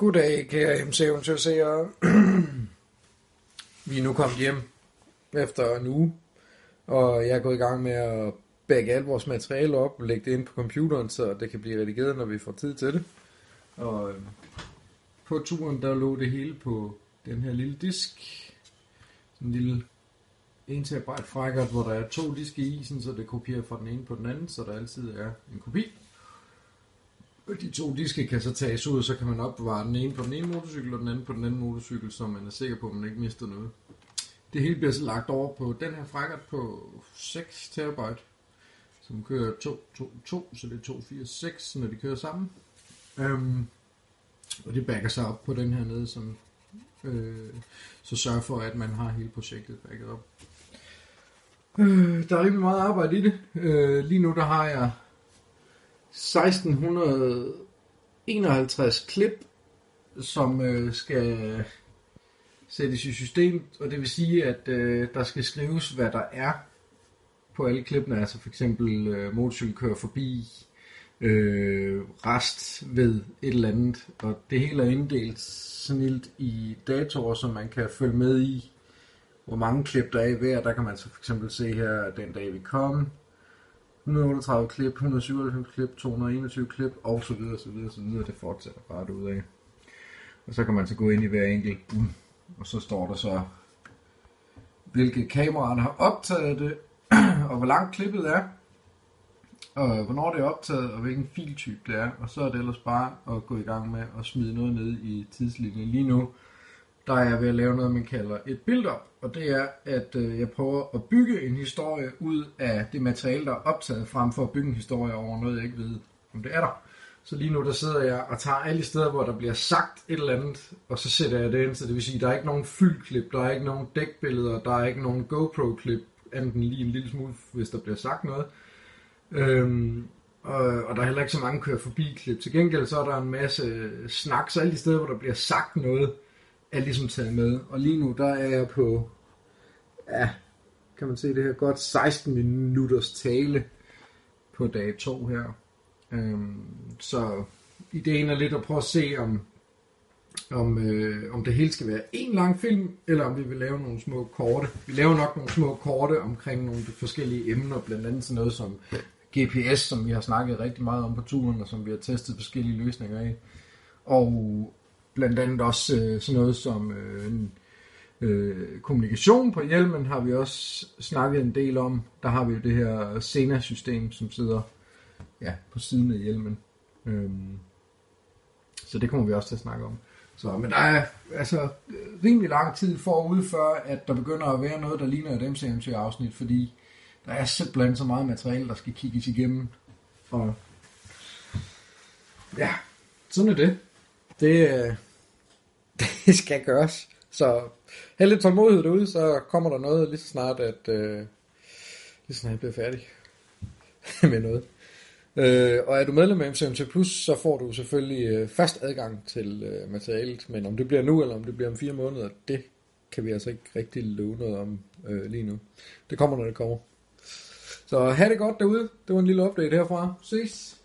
Goddag, kære MC Eventyrseere. Vi er nu kommet hjem efter en uge, og jeg er gået i gang med at bagge alt vores materiale op og lægge det ind på computeren, så det kan blive redigeret, når vi får tid til det. Og øhm, på turen, der lå det hele på den her lille disk. Sådan en lille 1 terabyte frækkert, hvor der er to diske i, isen, så det kopierer fra den ene på den anden, så der altid er en kopi. De to diske kan så tages ud, og så kan man opbevare den ene på den ene motorcykel, og den anden på den anden motorcykel, så man er sikker på, at man ikke mister noget. Det hele bliver så lagt over på den her frækkert på 6 terabyte, som kører 2, 2, 2, så det er 2, 4, 6, når de kører sammen. Øhm, og det backer sig op på den her nede, som øh, så sørger for, at man har hele projektet backet op. Øh, der er rimelig meget arbejde i det. Øh, lige nu der har jeg 1651 klip, som øh, skal sættes i system, og det vil sige, at øh, der skal skrives, hvad der er på alle klippene, altså for eksempel øh, motorcykel kører forbi, øh, rest ved et eller andet, og det hele er inddelt snilt i datorer, som man kan følge med i, hvor mange klip der er i hver. Der kan man så for eksempel se her, den dag vi kom, 138 klip, 197 klip, 221 klip, og så videre, så videre, så videre. Det fortsætter bare ud af. Og så kan man så gå ind i hver enkelt, og så står der så, hvilke kameraer der har optaget det, og hvor langt klippet er, og hvornår det er optaget, og hvilken filtype det er. Og så er det ellers bare at gå i gang med at smide noget ned i tidslinjen. Lige nu, der er jeg ved at lave noget, man kalder et build-up. Og det er, at øh, jeg prøver at bygge en historie ud af det materiale, der er optaget, frem for at bygge en historie over noget, jeg ikke ved, om det er der. Så lige nu, der sidder jeg og tager alle steder, hvor der bliver sagt et eller andet, og så sætter jeg det ind, så det vil sige, der er ikke nogen fyldklip, der er ikke nogen dækbilleder, der er ikke nogen GoPro-klip, enten lige en lille smule, hvis der bliver sagt noget. Øhm, og, og der er heller ikke så mange kører forbi klip. Til gengæld så er der en masse snak, så alle de steder, hvor der bliver sagt noget, er ligesom taget med. Og lige nu, der er jeg på, ja, kan man se det her, godt 16 minutters tale på dag 2 her. Øhm, så ideen er lidt at prøve at se, om, om, øh, om det hele skal være en lang film, eller om vi vil lave nogle små korte. Vi laver nok nogle små korte omkring nogle forskellige emner, blandt andet sådan noget som GPS, som vi har snakket rigtig meget om på turen, og som vi har testet forskellige løsninger af. Og blandt andet også øh, sådan noget som øh, øh, kommunikation på hjelmen har vi også snakket en del om. Der har vi jo det her Sena-system, som sidder ja, på siden af hjelmen. Øhm, så det kommer vi også til at snakke om. Så, men der er altså rimelig lang tid forud før, at der begynder at være noget, der ligner et MCMC-afsnit, fordi der er simpelthen så meget materiale, der skal kigges igennem. Og ja, sådan er det. Det, øh, det skal gøres. Så have lidt tålmodighed derude, så kommer der noget lige så snart, at øh, lige så snart jeg bliver færdig med noget. Øh, og er du medlem af MCMT Plus, så får du selvfølgelig øh, fast adgang til øh, materialet, men om det bliver nu, eller om det bliver om fire måneder, det kan vi altså ikke rigtig love noget om øh, lige nu. Det kommer, når det kommer. Så have det godt derude. Det var en lille update herfra. Ses!